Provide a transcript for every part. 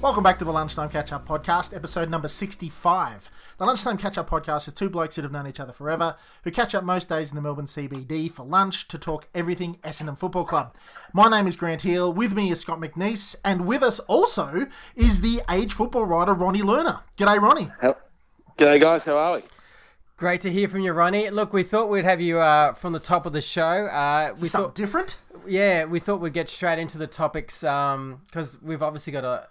Welcome back to the Lunchtime Catch Up Podcast, episode number 65. The Lunchtime Catch Up Podcast is two blokes that have known each other forever, who catch up most days in the Melbourne CBD for lunch to talk everything Essendon Football Club. My name is Grant Hill, with me is Scott McNeese, and with us also is the age football writer Ronny Lerner. G'day, Ronny. How, g'day, guys. How are we? Great to hear from you, Ronny. Look, we thought we'd have you uh, from the top of the show. Uh, we Something thought, different? yeah, we thought we'd get straight into the topics because we've obviously got a,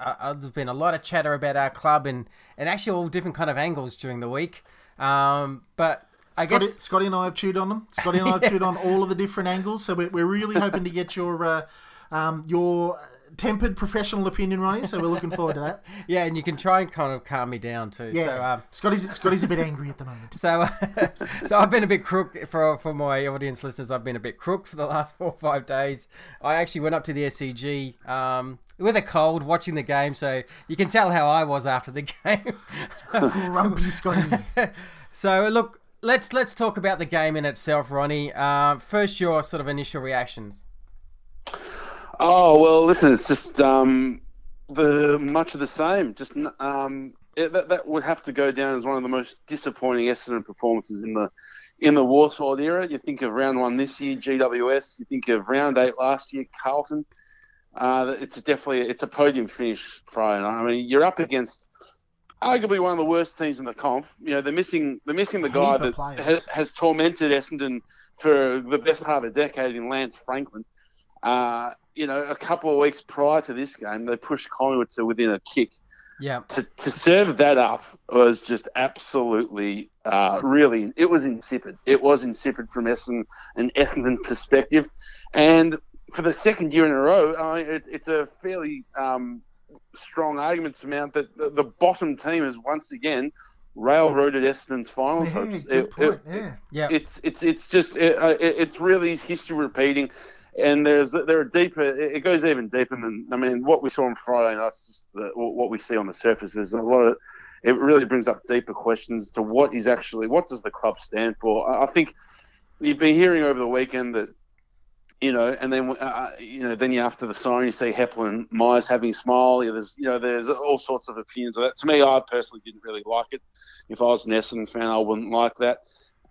a. There's been a lot of chatter about our club and, and actually all different kind of angles during the week. Um, but I Scotty, guess Scotty and I have chewed on them. Scotty and I have chewed on all of the different angles, so we're, we're really hoping to get your uh, um, your tempered professional opinion, Ronny. So we're looking forward to that. yeah, and you can try and kind of calm me down too. Yeah, So, um, Scotty's Scotty's a bit angry at the moment. So, so I've been a bit crook for for my audience listeners. I've been a bit crook for the last four or five days. I actually went up to the SCG um, with a cold, watching the game, so you can tell how I was after the game. Grumpy Scotty. so, look, let's let's talk about the game in itself, Ronny. Uh, first, your sort of initial reactions. Oh well, listen, it's just um, the much of the same. Just um, it, that that would have to go down as one of the most disappointing Essendon performances in the in the Worsfold era. You think of round one this year, GWS. You think of round eight last year, Carlton. Uh, it's definitely it's a podium finish Friday night. I mean, you're up against arguably one of the worst teams in the comp. You know, they're missing they're missing the guy that has, has tormented Essendon for the best part of a decade in Lance Franklin. Uh, you know, a couple of weeks prior to this game, they pushed Collingwood to within a kick. Yeah, To, to serve that up was just absolutely, uh, really, it was insipid. It was insipid from Essendon, an Essendon perspective. And for the second year in a row, I mean, it, it's a fairly um, strong argument to mount that the, the bottom team has once again railroaded Essendon's finals Yeah, hopes. good It- point. it- yeah. yeah. it's it's it's just it, uh, it, it's really history repeating, and there's there are deeper. It goes even deeper than I mean what we saw on Friday. That's what we see on the surface. is a lot of. It really brings up deeper questions to what is actually what does the club stand for. I think you've been hearing over the weekend that. You know, and then uh, you know, then you after the sign, you see Heppell and Myers having a smile. Yeah, there's you know, there's all sorts of opinions of that. To me, I personally didn't really like it. If I was an Essendon fan, I wouldn't like that.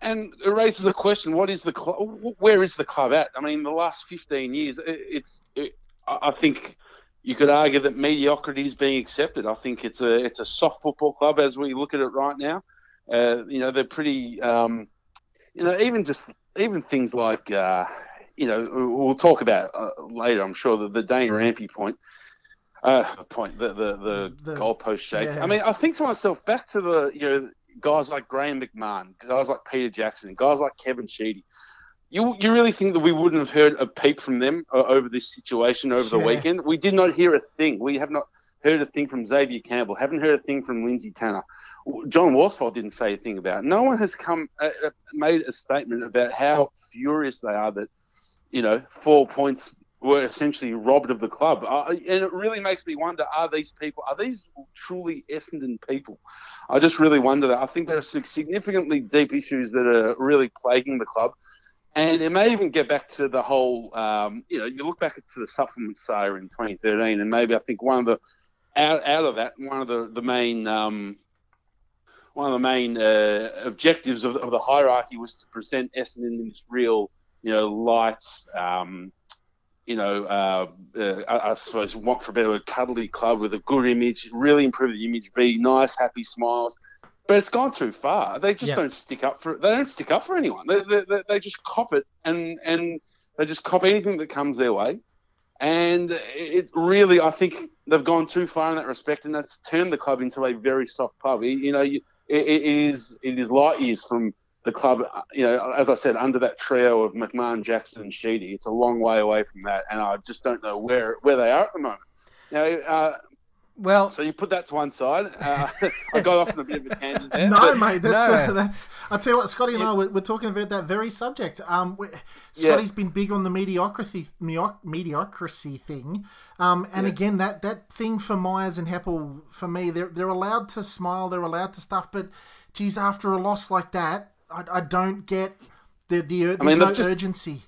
And it raises the question: What is the club? Where is the club at? I mean, the last 15 years, it, it's. It, I I think you could argue that mediocrity is being accepted. I think it's a it's a soft football club as we look at it right now. Uh, you know, they're pretty. Um, you know, even just even things like. Uh, you know, we'll talk about uh, later. I'm sure the, the Dane Rampe point. Uh, point the the the, The- goalpost shake. yeah. I mean, I think to myself, back to the you know guys like Graeme McMahon, guys like Peter Jackson, guys like Kevin Sheedy. You you really think that we wouldn't have heard a peep from them uh, over this situation over the Yeah. weekend? We did not hear a thing. We have not heard a thing from Xavier Campbell. Haven't heard a thing from Lindsay Tanner. John Worsfold didn't say a thing about. It. No one has come uh, uh, made a statement about how furious they are that you know four points were essentially robbed of the club. Uh, and it really makes me wonder: Are these people? Are these truly Essendon people? I just really wonder that. I think there are significantly deep issues that are really plaguing the club. And it may even get back to the whole, um, you know, you look back to the supplement saga in 2013, and maybe I think one of the, out, out of that, one of the, the main, um, one of the main uh, objectives of, of the hierarchy was to present Essendon in this real, you know, light, um, you know, uh, uh, I, I suppose, want for a better word, cuddly club with a good image, really improve the image, be nice, happy smiles. But it's gone too far. They just Yeah. don't stick up for. They don't stick up for anyone. They, they, they, they just cop it and and they just cop anything that comes their way. And it really, I think they've gone too far in that respect, and that's turned the club into a very soft club. You, you know, you, it, it is it is light years from the club. You know, as I said, under that trio of McMahon, Jackson, and Sheedy, it's a long way away from that, and I just don't know where where they are at the moment. Now, uh, Well, so you put that to one side. Uh, I got off on a bit of a tangent there. No, but- mate, that's No. uh, that's. I tell you what, Scotty and I we're, we're talking about that very subject. Um, Scotty's been big on the mediocrity mediocrity thing, um, and again that that thing for Myers and Heppell for me, they're they're allowed to smile, they're allowed to stuff, but geez, after a loss like that, I, I don't get the the ur- there's mean, no just- urgency.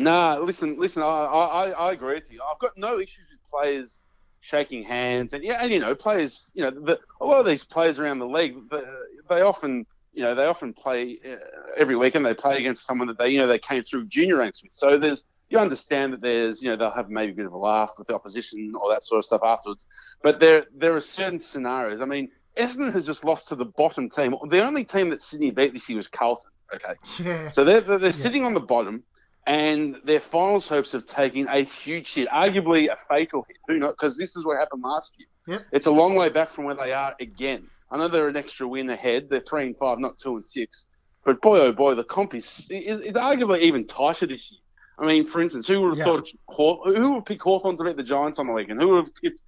Nah, listen, listen. I, I, I agree with you. I've got no issues with players shaking hands, and yeah, and you know, players. You know, the, a lot of these players around the league, they, they often, you know, they often play uh, every week, and they play against someone that they, you know, they came through junior ranks with. So there's, you understand that there's, you know, they'll have maybe a bit of a laugh with the opposition or that sort of stuff afterwards. But there, there are certain scenarios. I mean, Essendon has just lost to the bottom team. The only team that Sydney beat this year was Carlton. Okay. Yeah. So they're, they're, they're sitting on the bottom, and their finals hopes have taken a huge hit, arguably a fatal hit. Who knows? Because this is what happened last year. Yep. It's a long way back from where they are again. I know they're an extra win ahead. They're three and five, not two and six. But boy, oh boy, the comp is, is, is arguably even tighter this year. I mean, for instance, who would have Yeah. thought who would pick Hawthorn to beat the Giants on the weekend? Who would have tipped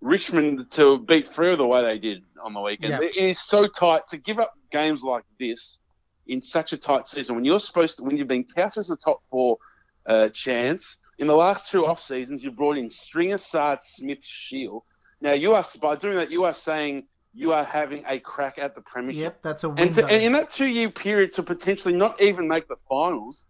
Richmond to beat Freo the way they did on the weekend? Yeah. It is so tight to give up games like this in such a tight season when you're supposed to when you've been touted as a top four uh, chance in the last two off seasons you brought in Stringer, Saad, Smith, Shiel. Now you are by doing that you are saying you are having a crack at the premiership. Yep, that's a And, window. to, and in that two-year period to potentially not even make the finals,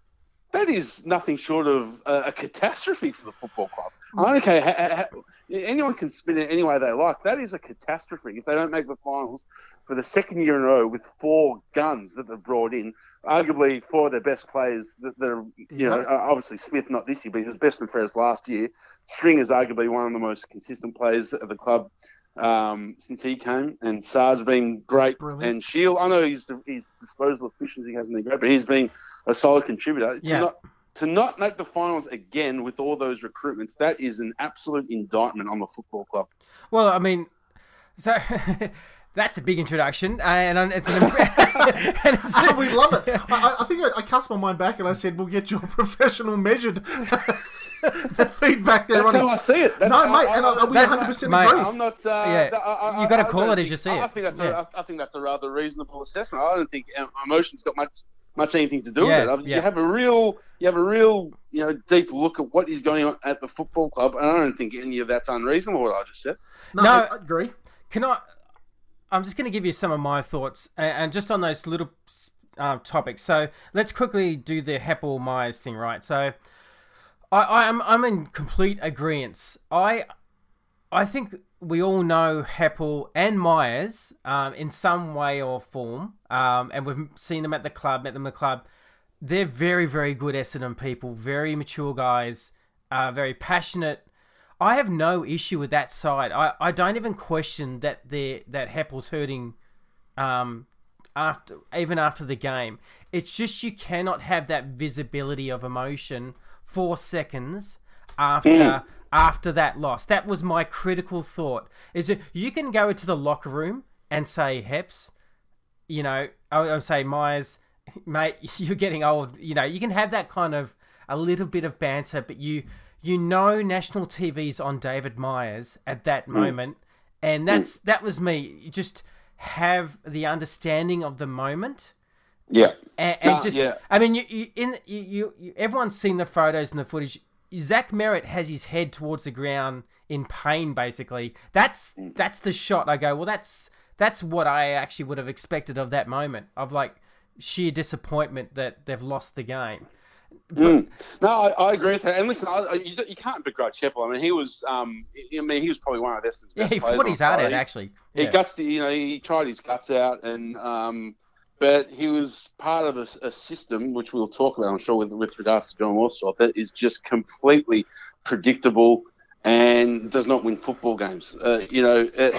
that is nothing short of a, a catastrophe for the football club. I don't care. Ha, ha, anyone can spin it any way they like. That is a catastrophe if they don't make the finals for the second year in a row with four guns that they've brought in. Arguably four of their best players that, that are, you know, Yeah. uh, obviously Smith not this year, but he was best and fairest last year. String is arguably one of the most consistent players at the club um, since he came, and Saad's been great. Brilliant. And Shiel, I know his his disposal efficiency hasn't been great, but he's been a solid contributor. Yeah. Not to not make the finals again with all those recruitments, that is an absolute indictment on the football club. Well, I mean, so that's a big introduction, and it's an. and it's Oh, we love it. I, I- I think I, I cast my mind back and I said, "We'll get your professional measured the feedback there, That's Ronny." how I see it. That's No, how- mate, and I, we That- 100 percent mate, agree. I'm not. Uh, Yeah, I, I, you gotta I- I call it as you see I it. think that's Yeah. a, I think that's a rather reasonable assessment. I don't think uh, emotions got much much anything to do Yeah, with it. I mean, yeah. You have a real, you have a real, you know, deep look at what is going on at the football club, and I don't think any of that's unreasonable. What I just said. No, No. I, I agree. Can I? I'm just going to give you some of my thoughts, and, and just on those little uh, topics. So let's quickly do the Heppell Myers thing, right? So I, I'm I'm in complete agreement. I I think we all know Heppell and Myers um, in some way or form, um, and we've seen them at the club, met them at the club. They're very, very good Essendon people, very mature guys, uh, very passionate. I have no issue with that side. I, I don't even question that they that Heppell's hurting um, after even after the game. It's just you cannot have that visibility of emotion four seconds after after that loss. That was my critical thought. Is that you can go into the locker room and say, Heps, you know, I would say Myers, mate, you're getting old. You know, you can have that kind of a little bit of banter, but you you know national TV's on David Myers at that hmm. moment, and that's that was me. You just have the understanding of the moment. Yeah. And, and just, yeah. I mean, you, you in you, you, everyone's seen the photos and the footage. Zach Merrett has his head towards the ground in pain. Basically, that's that's the shot. I go, well, that's that's what I actually would have expected of that moment of like sheer disappointment that they've lost the game. Mm. No, I, I agree with that. And listen, I, you, you can't begrudge Heppell. I mean, he was, um, I mean, he was probably one of Essendon's Yeah, best he players fought his heart out actually. He guts, the, you know, he tried his guts out, and um, but he was part of a, a system which we'll talk about, I'm sure, with with regards to John Worsfold, that is just completely predictable and does not win football games. Uh, you know. Uh,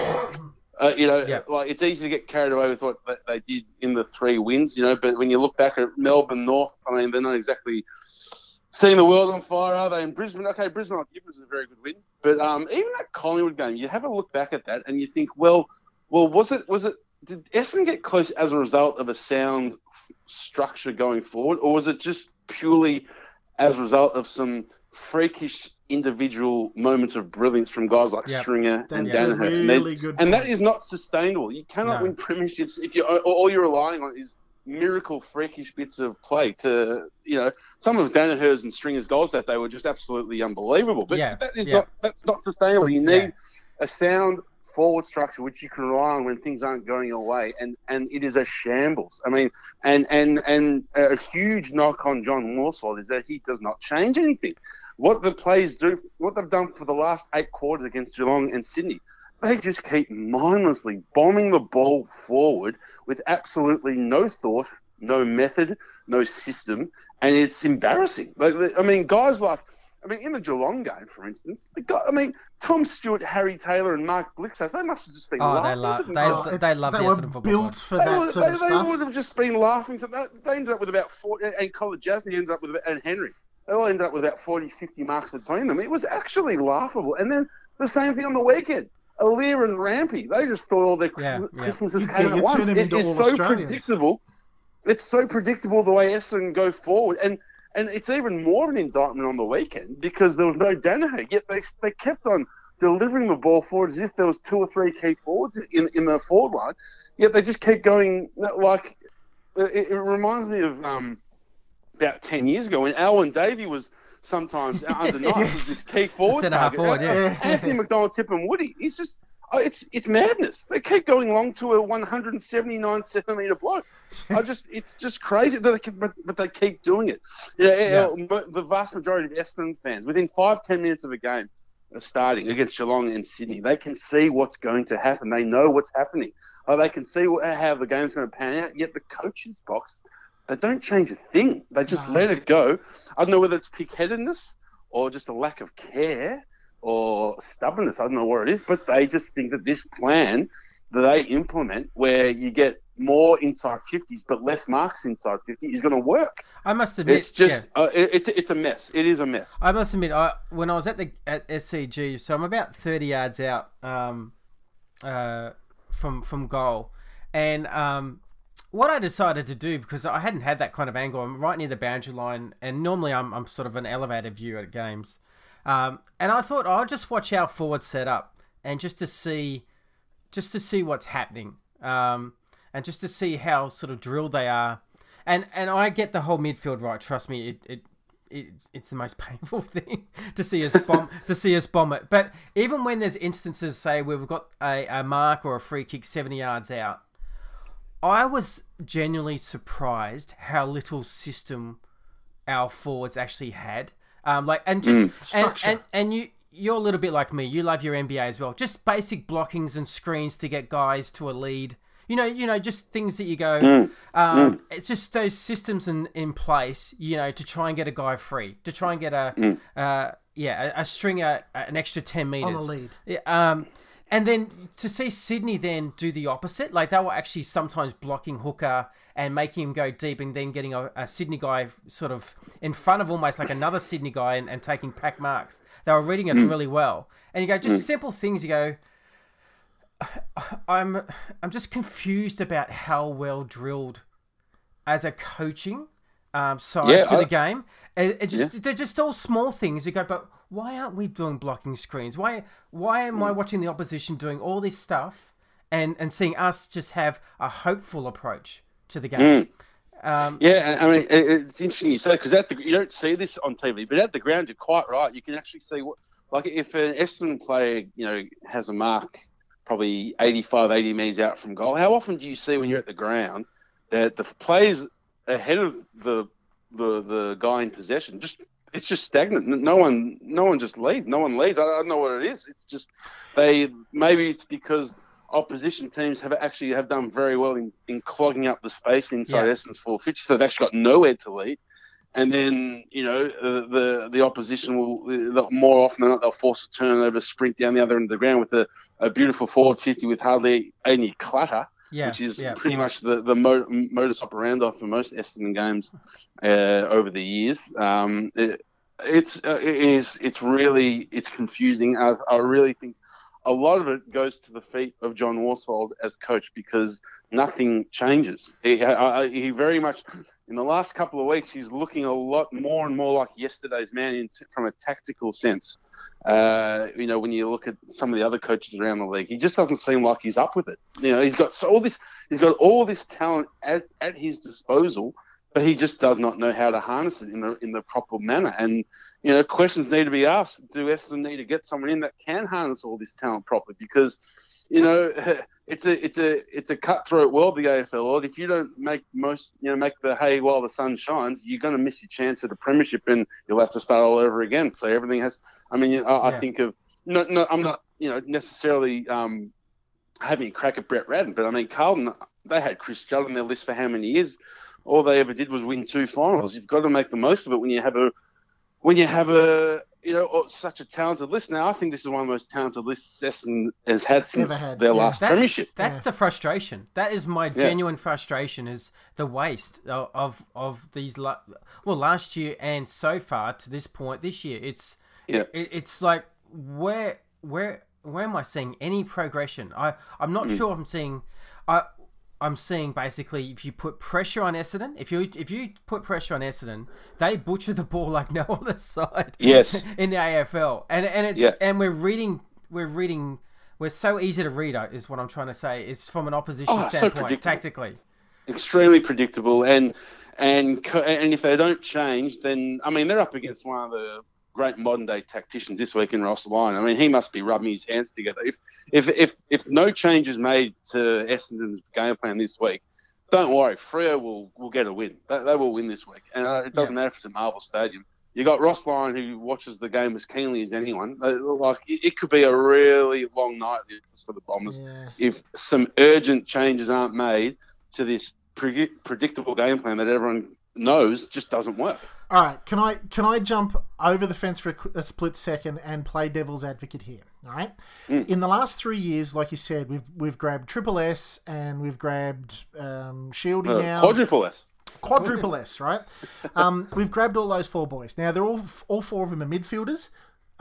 uh, you know, Yeah. like it's easy to get carried away with what they- did in the three wins, you know. But when you look back at Melbourne North, I mean, they're not exactly seeing the world on fire, are they? In Brisbane, okay, Brisbane I'll give a very good win, but um, even that Collingwood game, you have a look back at that and you think, well, well, was it was it did Essendon get close as a result of a sound structure going forward, or was it just purely as a result of some freakish individual moments of brilliance from guys like Yep. Stringer and That's Daniher? And there's- really good. and that is not sustainable. You cannot No. win premierships if you all you're relying on is miracle freakish bits of play to you know some of Daniher's and Stringer's goals that they were just absolutely unbelievable. But Yeah, that is yeah. not that's not sustainable. You need Yeah. a sound forward structure which you can rely on when things aren't going your way, and, and it is a shambles. I mean, and and and a huge knock on John Worsfold is that he does not change anything. What the players do, what they've done for the last eight quarters against Geelong and Sydney, they just keep mindlessly bombing the ball forward with absolutely no thought, no method, no system, and it's embarrassing. Like, I mean, guys like I mean, in the Geelong game, for instance, the guy, I mean, Tom Stewart, Harry Taylor, and Mark Blicavs, they must have just been Oh, laughing. they love to they, themselves. Oh, they it's- love they were Essendon Football built for They, that would, sort they, of they stuff. would have just been laughing. To that. They ended up with about 40, and Colin Jasny ended up with, and Henry, they all ended up with about 40, 50 marks between them. It was actually laughable. And then the same thing on the weekend. Aliir and Rampe, they just thought all their Yeah, Chris- yeah. Christmases Yeah, came you at once. turn them It into is all so predictable. It's so predictable the way Essendon go forward. And and it's even more of an indictment on the weekend because there was no Daniher. Yet they they kept on delivering the ball forward as if there was two or three key forwards in, in the forward line. Yet they just kept going like it, it reminds me of um, about ten years ago when Alwyn Davey was sometimes under Yes. this key forward. Centre half forward, yeah. Yeah. Anthony McDonald, Tip and Woody. He's just. Oh, It's it's madness. They keep going long to a 179 centimeter bloke. I just it's just crazy that they keep, but, but they keep doing it. Yeah, yeah. The vast majority of Essendon fans, within five ten minutes of a game uh, starting against Geelong and Sydney, they can see what's going to happen. They know what's happening. Oh, they can see what, how the game's going to pan out. Yet the coaches box, they don't change a thing. They just No. let it go. I don't know whether it's pig-headedness or just a lack of care or stubbornness. I don't know what it is, but they just think that this plan that they implement, where you get more inside 50s but less marks inside 50, is going to work. I must admit, It's just, yeah. uh, it, it's it's a mess. It is a mess. I must admit, I, when I was at the at SCG, so I'm about 30 yards out um, uh, from from goal, and um, what I decided to do because I hadn't had that kind of angle, I'm right near the boundary line, and normally I'm I'm sort of an elevated view at games, um, and I thought I'll just watch our forward set up and just to see, just to see what's happening, um, and just to see how sort of drilled they are, and and I get the whole midfield right. Trust me, it. it it, it's the most painful thing to see us bomb to see us bomb it. But even when there's instances, say we've got a, a mark or a free kick seventy yards out, I was genuinely surprised how little system our forwards actually had. Um, like and just and, Structure. and and you you're a little bit like me. You love your NBA as well. Just basic blockings and screens to get guys to a lead. You know, you know, just things that you go. Um, It's just those systems in, in place. You know, to try and get a guy free, to try and get a uh, yeah a, a stringer an extra ten meters on a lead. Yeah, um, and then to see Sydney then do the opposite, like they were actually sometimes blocking Hooker and making him go deep, and then getting a, a Sydney guy sort of in front of almost like another Sydney guy and, and taking pack marks. They were reading us really well, and you go just simple things. You go, I'm I'm just confused about how well drilled as a coaching um, side Yeah, to I- the game. It, it just they're just all small things. You go, but why aren't we doing blocking screens? Why why am I Mm. watching the opposition doing all this stuff and and seeing us just have a hopeful approach to the game? Um, Yeah, I mean, it's interesting you say because at the you don't see this on TV, but at the ground you're quite right. You can actually see what, like, if an Essendon player, you know, has a mark probably 85, 80 metres out from goal. How often do you see when you're at the ground that the players ahead of the the the guy in possession just it's just stagnant. No one, no one just leads. No one leads. I, don't know what it is. It's just they maybe it's because opposition teams have actually have done very well in, in clogging up the space inside Yeah. Essendon's four fifty, so they've actually got nowhere to lead. And then you know uh, the the opposition will more often than not they'll force a turnover, sprint down the other end of the ground with a, a beautiful forward fifty with hardly any clutter yeah, which is yeah. pretty much the the mo- modus operandi for most Essendon games uh, over the years. Um, it, it's uh, it is it's really it's confusing. I, I really think a lot of it goes to the feet of John Worsfold as coach because nothing changes. He, I- he very much in the last couple of weeks he's looking a lot more and more like yesterday's man in t- from a tactical sense. Uh, you know, when you look at some of the other coaches around the league, he just doesn't seem like he's up with it. You know, he's got so all this, he's got all this talent at, at his disposal, but he just does not know how to harness it in the in the proper manner. And you know, questions need to be asked: Do Essendon need to get someone in that can harness all this talent properly? Because you know, it's a it's a it's a cutthroat world, the AFL world. If you don't make most, you know, make the hay while the sun shines, you're going to miss your chance at a premiership, and you'll have to start all over again. So everything has. I mean, I, Yeah. I think of no, no, I'm not, you know, necessarily um, having a crack at Brett Ratten, but I mean, Carlton, they had Chris Judd on their list for how many years? All they ever did was win two finals. You've got to make the most of it when you have a when you have a you know oh, such a talented list. Now I think this is one of the most talented lists Essendon has had since had, their yeah. last That- premiership. That's Yeah. the frustration. That is my Yeah. genuine frustration. Is the waste of of, of these. la- Well, last year and so far to this point this year, it's Yeah. it, it's like where where where am I seeing any progression? I I'm not hmm. sure. I'm seeing. I I'm seeing basically if you put pressure on Essendon, if you if you put pressure on Essendon, they butcher the ball like no other side. Yes. in the AFL, and and it's Yeah. and we're reading we're reading we're so easy to read uh, is what I'm trying to say. Is from an opposition Oh, standpoint, predictable. tactically. extremely predictable and and and if they don't change then I mean they're up against one of the great modern day tacticians this week in Ross Lyon. I mean he must be rubbing his hands together. If if if if no change is made to Essendon's game plan this week, don't worry, Freo will will get a win. They, they will win this week, and uh, it doesn't matter if it's at Marvel Stadium. You got Ross Lyon who watches the game as keenly as anyone. They- Like it, it could be a really long night for the Bombers Yeah. if some urgent changes aren't made to this pre- predictable game plan that everyone knows just doesn't work. All right, can I can I jump over the fence for a, a split second and play devil's advocate here? All right. In the last three years, like you said, we've we've grabbed Triple S and we've grabbed um, Shieldy Uh, now, quadruple S. quadruple S, right? Um, we've grabbed all those four boys. Now they're all all four of them are midfielders.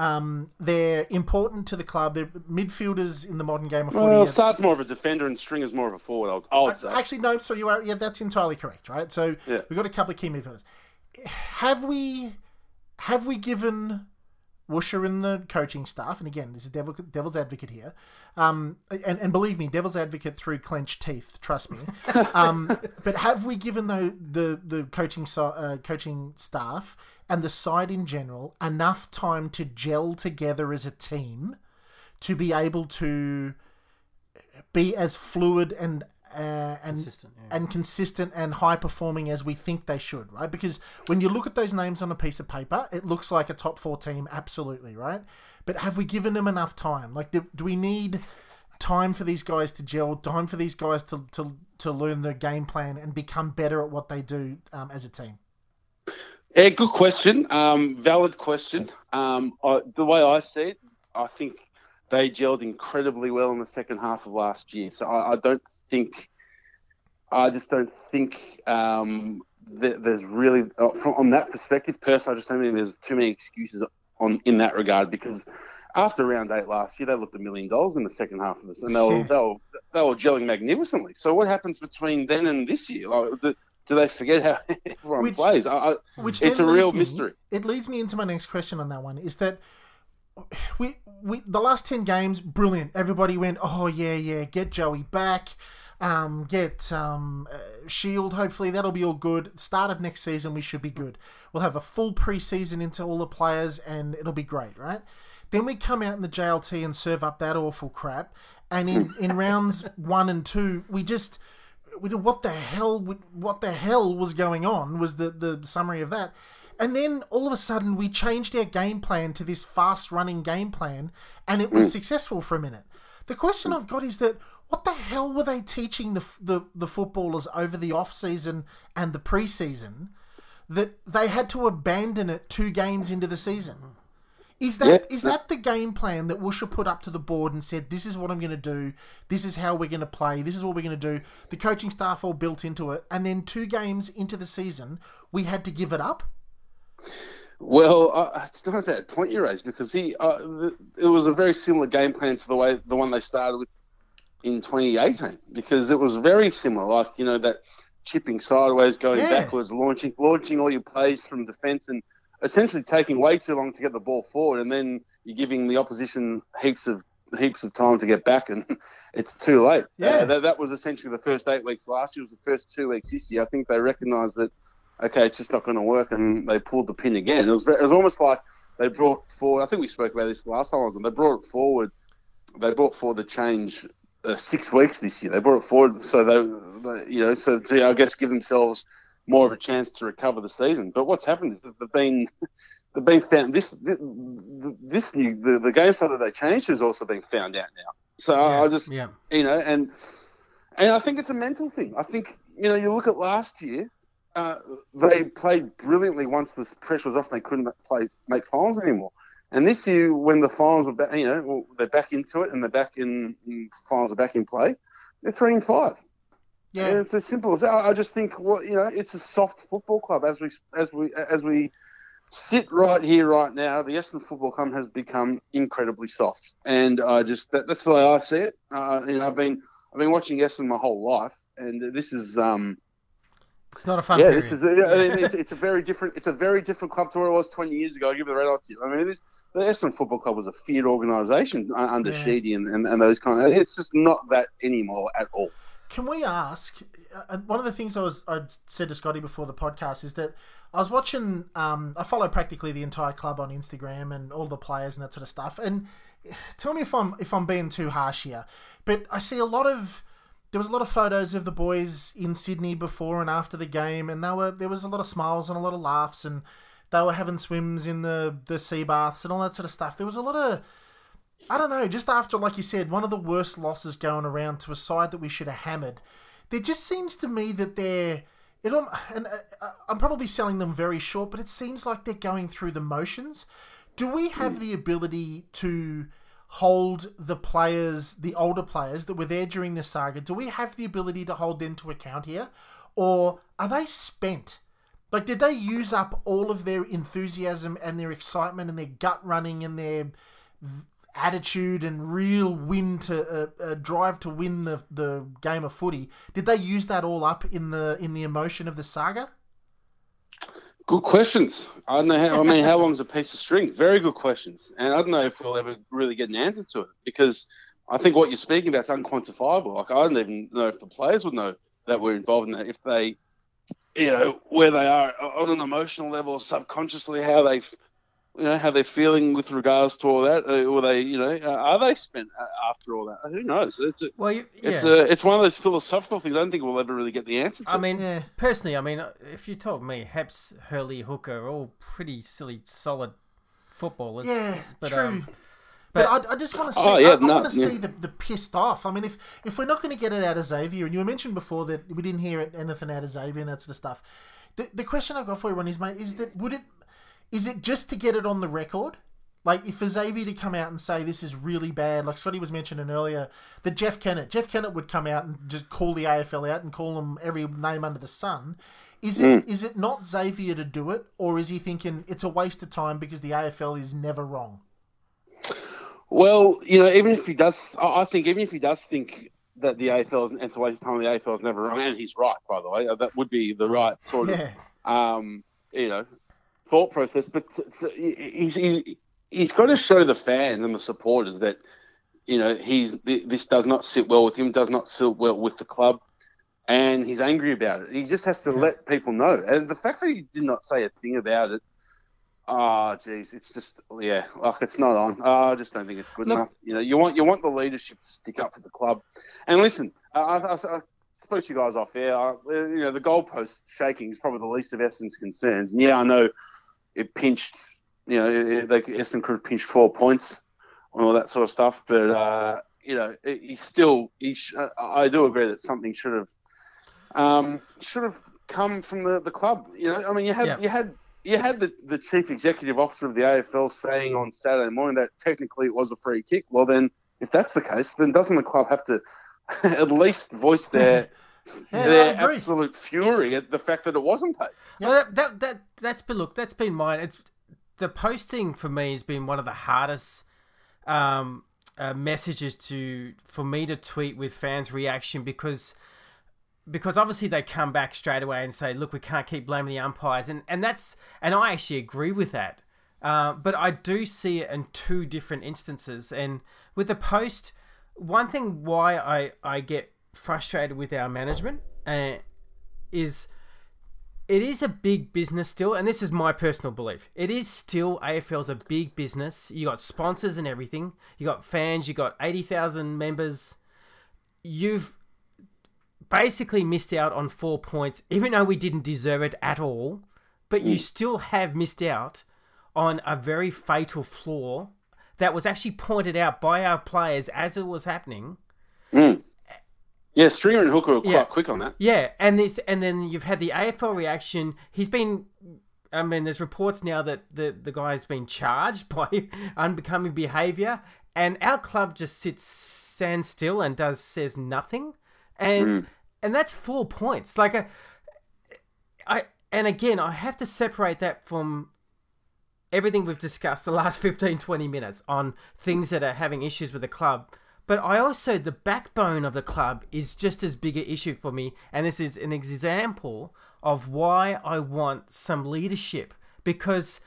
Um, they're important to the club. They're midfielders in the modern game of footy. Well, are- Saad's more of a defender and Stringer's more of a forward. I would, I would say. Actually, no. So you are. Yeah, that's entirely correct. Right. So Yeah. we've got a couple of key midfielders. Have we have we given Woosha and the coaching staff, and again, this is devil, devil's advocate here, um, and, and believe me, devil's advocate through clenched teeth. Trust me. Um, but have we given the the, the coaching so, uh, coaching staff and the side in general enough time to gel together as a team to be able to be as fluid and uh, and Consistent, yeah. and consistent and high performing as we think they should, right? Because when you look at those names on a piece of paper, it looks like a top four team, absolutely, right? But have we given them enough time? Like, do, do we need time for these guys to gel, time for these guys to, to, to learn the game plan and become better at what they do um, as a team? Yeah, good question. Um, valid question. Um, I, the way I see it, I think they gelled incredibly well in the second half of last year. So I, I don't think, I just don't think um, that there's really, uh, from, on that perspective, personally, I just don't think there's too many excuses on in that regard because after round eight last year, they looked a million dollars in the second half of this, and they were, they were they were gelling magnificently. So what happens between then and this year? Like, do, they forget how everyone Which- plays? I, Which It's a real me- mystery. It leads me into my next question on that one. Is that we we the last ten games brilliant. Everybody went, oh yeah, yeah, get Joey back, um, get um, uh, Shiel. Hopefully that'll be all good. Start of next season we should be good. We'll have a full preseason into all the players and it'll be great, right? Then we come out in the JLT and serve up that awful crap. And in, in rounds one and two, we just what the hell what the hell was going on was the the summary of that. And then all of a sudden we changed our game plan to this fast running game plan and it was hmm. successful for a minute. The question hmm. i've got is that what the hell were they teaching the the, the footballers over the off season and the preseason that they had to abandon it two games into the season is that is Yeah. that the game plan that Woosha put up to the board and said, "This is what I'm going to do. This is how we're going to play. This is what we're going to do." The coaching staff all built into it, and then two games into the season, we had to give it up. Well, uh, it's not a bad point you raised because he uh, the, it was a very similar game plan to the way the one they started with in 2018 because it was very similar, like you know that chipping sideways, going Yeah. backwards, launching launching all your plays from defence, and essentially taking way too long to get the ball forward, and then you're giving the opposition heaps of heaps of time to get back, and it's too late. Yeah. Uh, that, that was essentially the first eight weeks last year. Was the first two weeks this year. I think they recognised that okay, it's just not going to work, and they pulled the pin again. It was it was almost like they brought forward. I think we spoke about this last time. I was on, They brought it forward. They brought forward the change uh, six weeks this year. They brought it forward so they, they you know, so to, I guess give themselves more of a chance to recover the season. But what's happened is that they've been they've been found this this new the, the game style that they changed has also been found out now. So Yeah, I just yeah. you know and and I think it's a mental thing. I think you know you look at last year. Uh, they played brilliantly once the pressure was off. and They couldn't play make finals anymore. And this year, when the finals were back, you know, well, they're back into it and they're back in in- finals are back in play. They're three and five. Yeah, And it's as simple as that. I I just think, well, you know, it's a soft football club as we as we as we sit right here right now. The Essendon Football Club has become incredibly soft, and I just that, that's the way I see it. Uh, you know, I've been I've been watching Essendon my whole life, and this is um It's not a fun yeah, period. this is a, I mean, it's, it's a very different it's a very different club to where it was 20 years ago. I give it the red hot tip. I mean, this the Essendon Football Club was a feared organisation uh, under Yeah. Sheedy and, and, and those kind of. It's just not that anymore at all. Can we ask? Uh, one of the things I was I said to Scotty before the podcast is that I was watching. Um, I follow practically the entire club on Instagram and all the players and that sort of stuff. And tell me if I'm if I'm being too harsh here, but I see a lot of. There was a lot of photos of the boys in Sydney before and after the game, and they were there was a lot of smiles and a lot of laughs, and they were having swims in the the sea baths and all that sort of stuff. There was a lot of I don't know, just after, like you said, one of the worst losses going around to a side that we should have hammered, there just seems to me that they're. It, and uh, I'm probably selling them very short, but it seems like they're going through the motions. Do we have the ability to hold the players, the older players that were there during the saga? Do we have the ability to hold them to account here? Or are they spent? Like, did they use up all of their enthusiasm and their excitement and their gut running and their attitude and real win to uh, uh, drive to win the the game of footy. Did they use that all up in the in the emotion of the saga? Good questions. I don't know. How, I mean, how long's a piece of string? Very good questions, and I don't know if we'll ever really get an answer to it because I think what you're speaking about is unquantifiable. Like I don't even know if the players would know that we're involved in that. If they, you know, where they are on an emotional level, subconsciously, how they, you know, how they're feeling with regards to all that, uh, or they, you know, uh, are they spent uh, after all that? Who knows? It's a, well, you, yeah. it's a, it's one of those philosophical things. I don't think we'll ever really get the answer to. I mean, Yeah. personally, I mean, if you told me Heps, Hurley, Hooker, all pretty silly, solid footballers. Yeah, but, true. um, but, but- I, I just want to see. Oh, yeah, I, I no, want to yeah. see the, the pissed off. I mean, if if we're not going to get it out of Xavier, and you mentioned before that we didn't hear it, anything out of Xavier and that sort of stuff. The, the question I've got for everyone is, mate, is that would it is it just to get it on the record? Like if for Xavier to come out and say this is really bad, like Scotty was mentioning earlier, that Jeff Kennett, Jeff Kennett would come out and just call the AFL out and call them every name under the sun. Is it is it not Xavier to do it, or is he thinking it's a waste of time because the AFL is never wrong? Well, you know, even if he does, I I think even if he does think that the AFL is it's a waste of time, the AFL is never wrong, and he's right, by the way. That would be the right sort of, Yeah, um, you know, thought process. But he's, he's he's got to show the fans and the supporters that, you know, he's this does not sit well with him, does not sit well with the club, and he's angry about it. He just has to let people know. And the fact that he did not say a thing about it Oh, geez, it's just yeah, like it's not on. Oh, I just don't think it's good Look- enough. You know, you want you want the leadership to stick up for the club. And listen, I, I, I spoke to you guys off air. I, you know, the goalpost shaking is probably the least of Essendon's concerns. And yeah, I know it pinched. You know, it, it, like Essendon could have pinched four points and all that sort of stuff. But uh, you know, he's still. He sh- I do agree that something should have um, should have come from the, the club. You know, I mean, you had Yeah. you had you had the, the chief executive officer of the AFL saying on Saturday morning that technically it was a free kick. Well, then, if that's the case, then doesn't the club have to at least voice their Yeah, their I absolute fury at the fact that it wasn't paid? Well, that, that that that's been look. That's been mine. It's the posting for me has been one of the hardest um, uh, messages to for me to tweet with fans' reaction because because obviously they come back straight away and say, "Look, we can't keep blaming the umpires," and and that's and I actually agree with that. Uh, but I do see it in two different instances, and with the post, one thing why I I get frustrated with our management uh, is it is a big business still, and this is my personal belief. It is still AFL's a big business. You got sponsors and everything. You got fans. You got eighty thousand members, you've basically missed out on four points, even though we didn't deserve it at all. But you still have missed out on a very fatal flaw that was actually pointed out by our players as it was happening. Yeah, Stringer and Hooker were quite Yeah. quick on that. Yeah, and this, and then you've had the AFL reaction. He's been, I mean, there's reports now that the the guy's been charged by unbecoming behaviour, and our club just sits stands still and does says nothing, and mm. and that's four points. Like a, I and again, I have to separate that from everything we've discussed the last 15 20 minutes on things that are having issues with the club but i also the backbone of the club is just as big an issue for me and this is an example of why i want some leadership because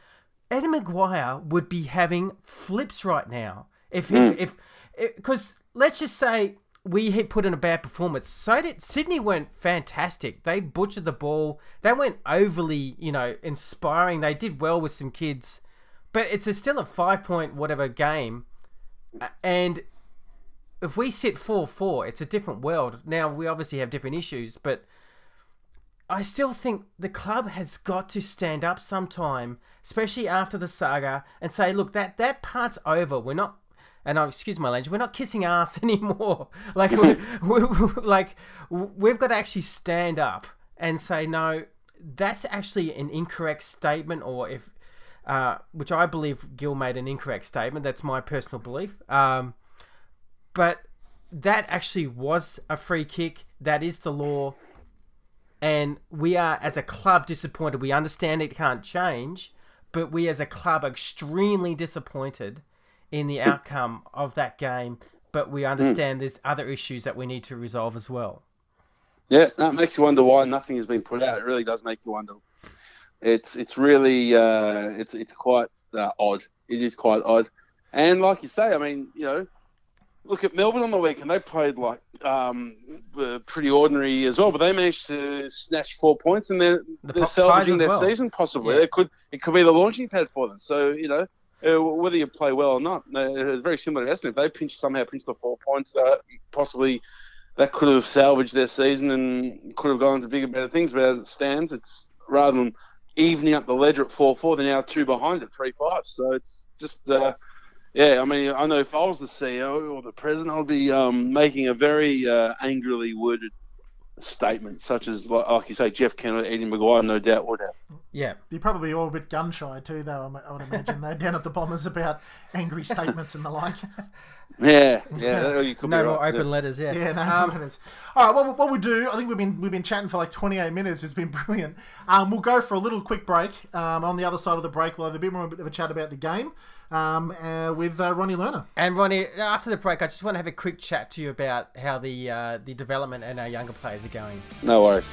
eddie mcguire would be having flips right now if he, hmm. if eh, because let's just say we had put in a bad performance. So did Sydney went fantastic. They butchered the ball. They went overly, you know, inspiring. They did well with some kids, but it's a, still a five point whatever game. And if we sit four four, it's a different world. Now we obviously have different issues, but I still think the club has got to stand up sometime, especially after the saga, and say, look, that that part's over. We're not, and I excuse my language, we're not kissing ass anymore. Like, we we like we've got to actually stand up and say, no, that's actually an incorrect statement, or if, uh, which I believe Gill made an incorrect statement. That's my personal belief. Um, but that actually was a free kick. That is the law and we are as a club disappointed. We understand it can't change, but we as a club are extremely disappointed in the outcome of that game. But we understand there's other issues that we need to resolve as well. Yeah, that makes you wonder why nothing has been put out. It really does make you wonder. It's it's really uh, it's it's quite uh, odd. It is quite odd. And like you say, I mean, you know, look at Melbourne on the weekend. They played like um, pretty ordinary as well, but they managed to snatch four points, and they're, The they're salvaging their well. season possibly. Yeah. It could it could be the launching pad for them. So you know. Uh, whether you play well or not, it's very similar to Essendon. If they pinch somehow pinch the four points, uh, possibly that could have salvaged their season and could have gone to bigger, better things. But as it stands, it's rather than evening up the ledger at four four, they're now two behind at three five. So it's just, uh, yeah. I mean, I know if I was the CEO or the president, I'd be um, making a very uh, angrily worded statement, such as like, like you say, Jeff Kennett, or Eddie McGuire, no doubt would have. Yeah, You're probably all a bit gun shy too, though. I would imagine they're down at the Bombers about angry statements and the like. Yeah, yeah. that- you could no be more right, open yeah. letters. Yeah, Yeah, no, Um, minutes. All right, what, what we do? I think we've been we've been chatting for like 28 minutes. It's been brilliant. Um, we'll go for a little quick break. Um, on the other side of the break, we'll have a bit more of a chat about the game um, uh, with uh, Ronny Lerner. And Ronny, after the break, I just want to have a quick chat to you about how the uh, the development and our younger players are going. No worries.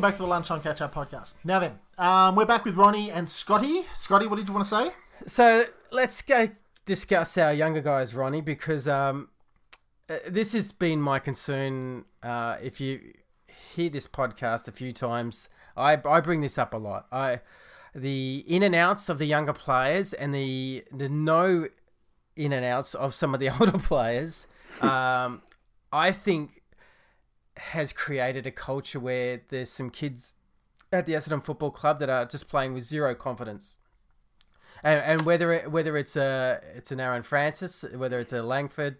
Welcome back to the Lunchtime Catch Up podcast. Now then, um, we're back with Ronny and Scotty. Scotty, what did you want to say? So let's go discuss our younger guys, Ronny, because um, uh, this has been my concern. Uh, if you hear this podcast a few times, I, I bring this up a lot. I the in and outs of the younger players and the the no in and outs of some of the older players. Um, I think has created a culture where there's some kids at the Essendon Football Club that are just playing with zero confidence and, and whether it, whether it's a it's an Aaron Francis, whether it's a Langford,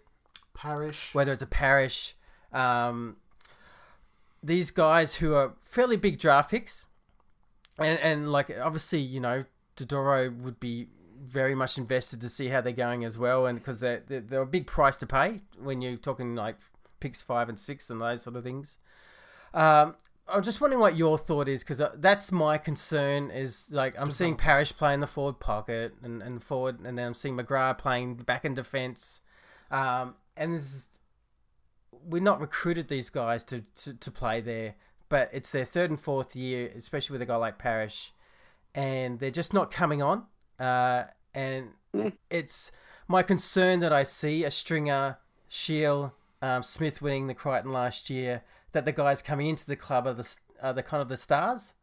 Parish. whether it's a Parish, um, these guys who are fairly big draft picks, and and like obviously you know Dodoro would be very much invested to see how they're going as well, and because they're, they're they're a big price to pay when you're talking like picks five and six and those sort of things. Um, I'm just wondering what your thought is because that's my concern. Is like I'm seeing Parish playing the forward pocket and, and forward, and then I'm seeing McGrath playing back in defence, um, and this is, we're not recruited these guys to, to, to play there. but it's their third and fourth year, especially with a guy like Parish, and they're just not coming on. Uh, and Mm. it's my concern that I see a Stringer, Shiel, um, Smith winning the Crichton last year. That the guys coming into the club are the are the kind of the stars,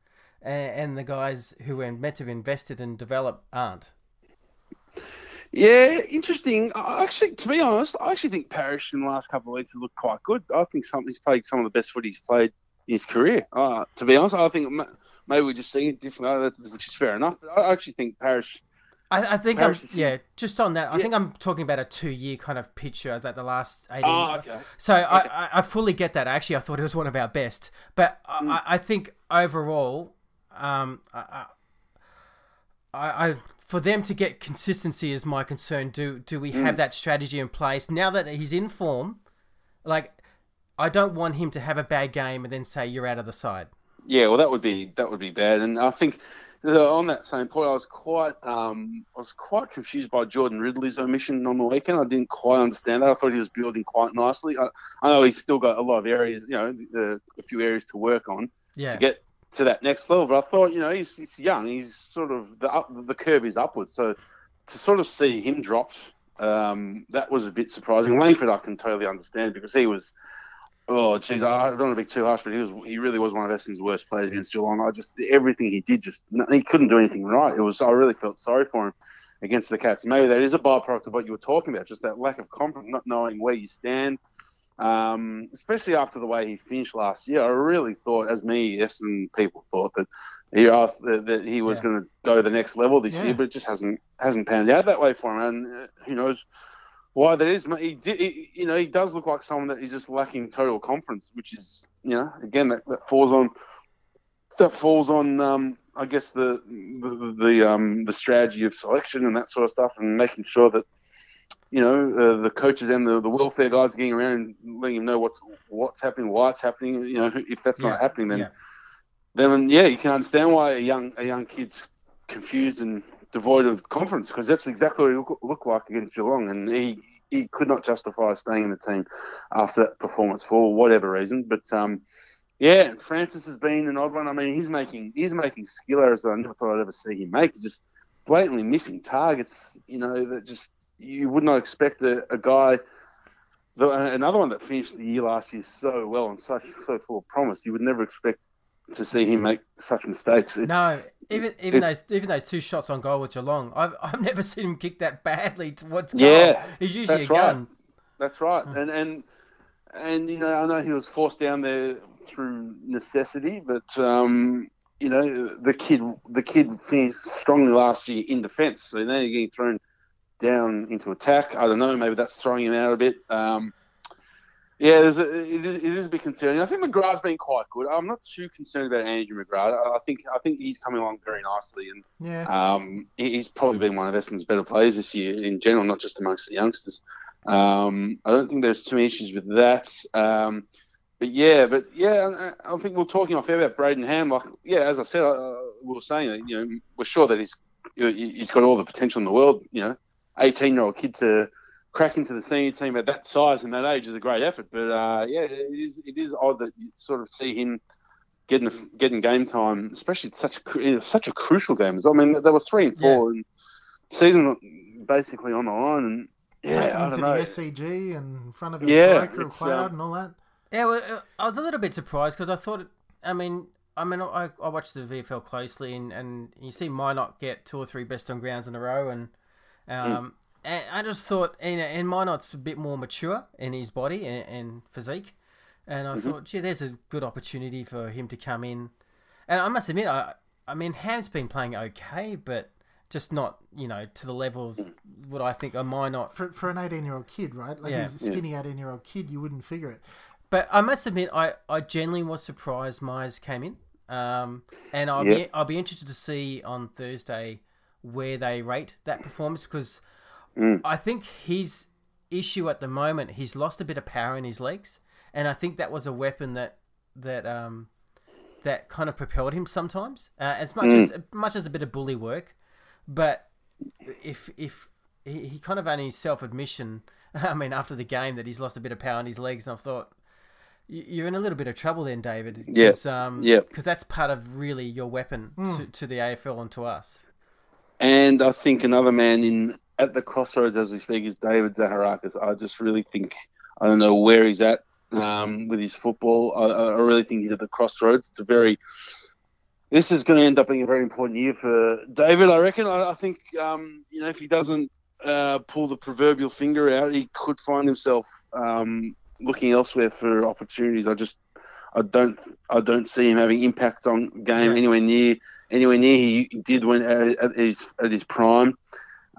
and, and the guys who were meant to have invested and develop aren't. Yeah, interesting. I Actually, to be honest, I actually think Parish in the last couple of weeks looked quite good. I think some, he's played some of the best foot he's played in his career. Uh, to be honest, I think maybe we're just seeing it differently, uh, which is fair enough. But I actually think Parish. I, I think I'm yeah. Just on that, I Yeah. think I'm talking about a two-year kind of picture that the last eighteen. Oh, okay. So I, I, I fully get that. Actually, I thought it was one of our best, but Hmm. I, I think overall, um, I, I, I for them to get consistency is my concern. Do do we Hmm. have that strategy in place now that he's in form? Like, I don't want him to have a bad game and then say you're out of the side. Yeah, well, that would be that would be bad. And I think on that same point, I was quite um, I was quite confused by Jordan Ridley's omission on the weekend. I didn't quite understand that. I thought he was building quite nicely. I, I know he's still got a lot of areas, you know, the, a few areas to work on Yeah, to get to that next level. But I thought, you know, he's, he's young. He's sort of the up, the curve is upwards. So to sort of see him dropped, um, that was a bit surprising. Langford, I can totally understand because he was. Oh, geez, I don't want to be too harsh, but he was he really was one of Essendon's worst players against Geelong. I just everything he did, just he couldn't do anything right. It was I really felt sorry for him against the Cats. Maybe that is a byproduct of what you were talking about, just that lack of confidence, not knowing where you stand. Um, especially after the way he finished last year, I really thought, as me, Essendon people thought that he uh, that that he was Yeah. going to go to the next level this Yeah. year, but it just hasn't hasn't panned out that way for him. And uh, who knows why that is? He did, he, you know, he does look like someone that is just lacking total confidence, which is, you know, again that, that falls on that falls on, um, I guess the the the, um, the strategy of selection and that sort of stuff, and making sure that you know uh, the coaches and the, the welfare guys are getting around and letting him know what's what's happening, why it's happening. You know, if that's Yeah, not happening, then yeah. then yeah, you can understand why a young a young kid's confused and devoid of confidence because that's exactly what he look, looked like against Geelong, and he he could not justify staying in the team after that performance for whatever reason. But um, yeah, Francis has been an odd one. I mean, he's making he's making skill errors that I never thought I'd ever see him make. Just blatantly missing targets. You know that just you would not expect a, a guy. The, another one that finished the year last year so well and such so full of promise. You would never expect to see him make such mistakes. It- No, even even it- those even those two shots on goal with Geelong, I've I've never seen him kick that badly towards goal. Yeah, he's usually that's a right. gun. That's right, and and and you know I know he was forced down there through necessity, but um, you know the kid the kid finished strongly last year in defence, so now you're getting thrown down into attack. I don't know, maybe that's throwing him out a bit. Um, yeah, there's a, it, is, it is a bit concerning. I think McGrath's been quite good. I'm not too concerned about Andrew McGrath. I think I think he's coming along very nicely, and Yeah. um, he's probably been one of Essendon's better players this year in general, not just amongst the youngsters. Um, I don't think there's too many issues with that. Um, but yeah, but yeah, I, I think we we're talking off air about Brayden Ham. Like, yeah, as I said, uh, we were saying that you know we're sure that he's he's got all the potential in the world. You know, 18 year old kid to crack into the senior team at that size and that age is a great effort. But uh, yeah, it is it is odd that you sort of see him getting getting game time, especially such a, such a crucial game. I mean, they were three and four, and season basically on the line, and yeah, Taking I don't the know. SCG and in front of a Yeah, broker crowd um, and all that. Yeah, well, uh, I was a little bit surprised because I thought, I mean, I mean, I, I watched the VFL closely, and, and you see Minot get two or three best on grounds in a row, and um, and I just thought, and, and Minot's a bit more mature in his body and, and physique, and I thought, gee, there's a good opportunity for him to come in, and I must admit, I I mean, Ham's been playing okay, but just not, you know, to the level of what I think a Minot For, for an 18 year old kid, right? Like Yeah. he's a skinny 18 year old kid, you wouldn't figure it. But I must admit, I, I genuinely was surprised Myers came in. Um, and I'll Yeah. be I'll be interested to see on Thursday where they rate that performance because Mm. I think his issue at the moment he's lost a bit of power in his legs, and I think that was a weapon that that um that kind of propelled him sometimes uh, as much Mm. as much as a bit of bully work, but if if he, he kind of only self admission. I mean, after the game, that he's lost a bit of power in his legs, and I thought, you're in a little bit of trouble then, David. Yeah. Cause, um, Yeah. Because that's part of really your weapon to, to the AFL and to us. And I think another man in at the crossroads as we speak is David Zaharakis. I just really think I don't know where he's at um, with his football. I, I really think he's at the crossroads. It's a very this is going to end up being a very important year for David. I reckon. I, I think um, you know if he doesn't uh, pull the proverbial finger out, he could find himself um, looking elsewhere for opportunities. I just I don't I don't see him having impact on game anywhere near anywhere near he did when at, at his at his prime.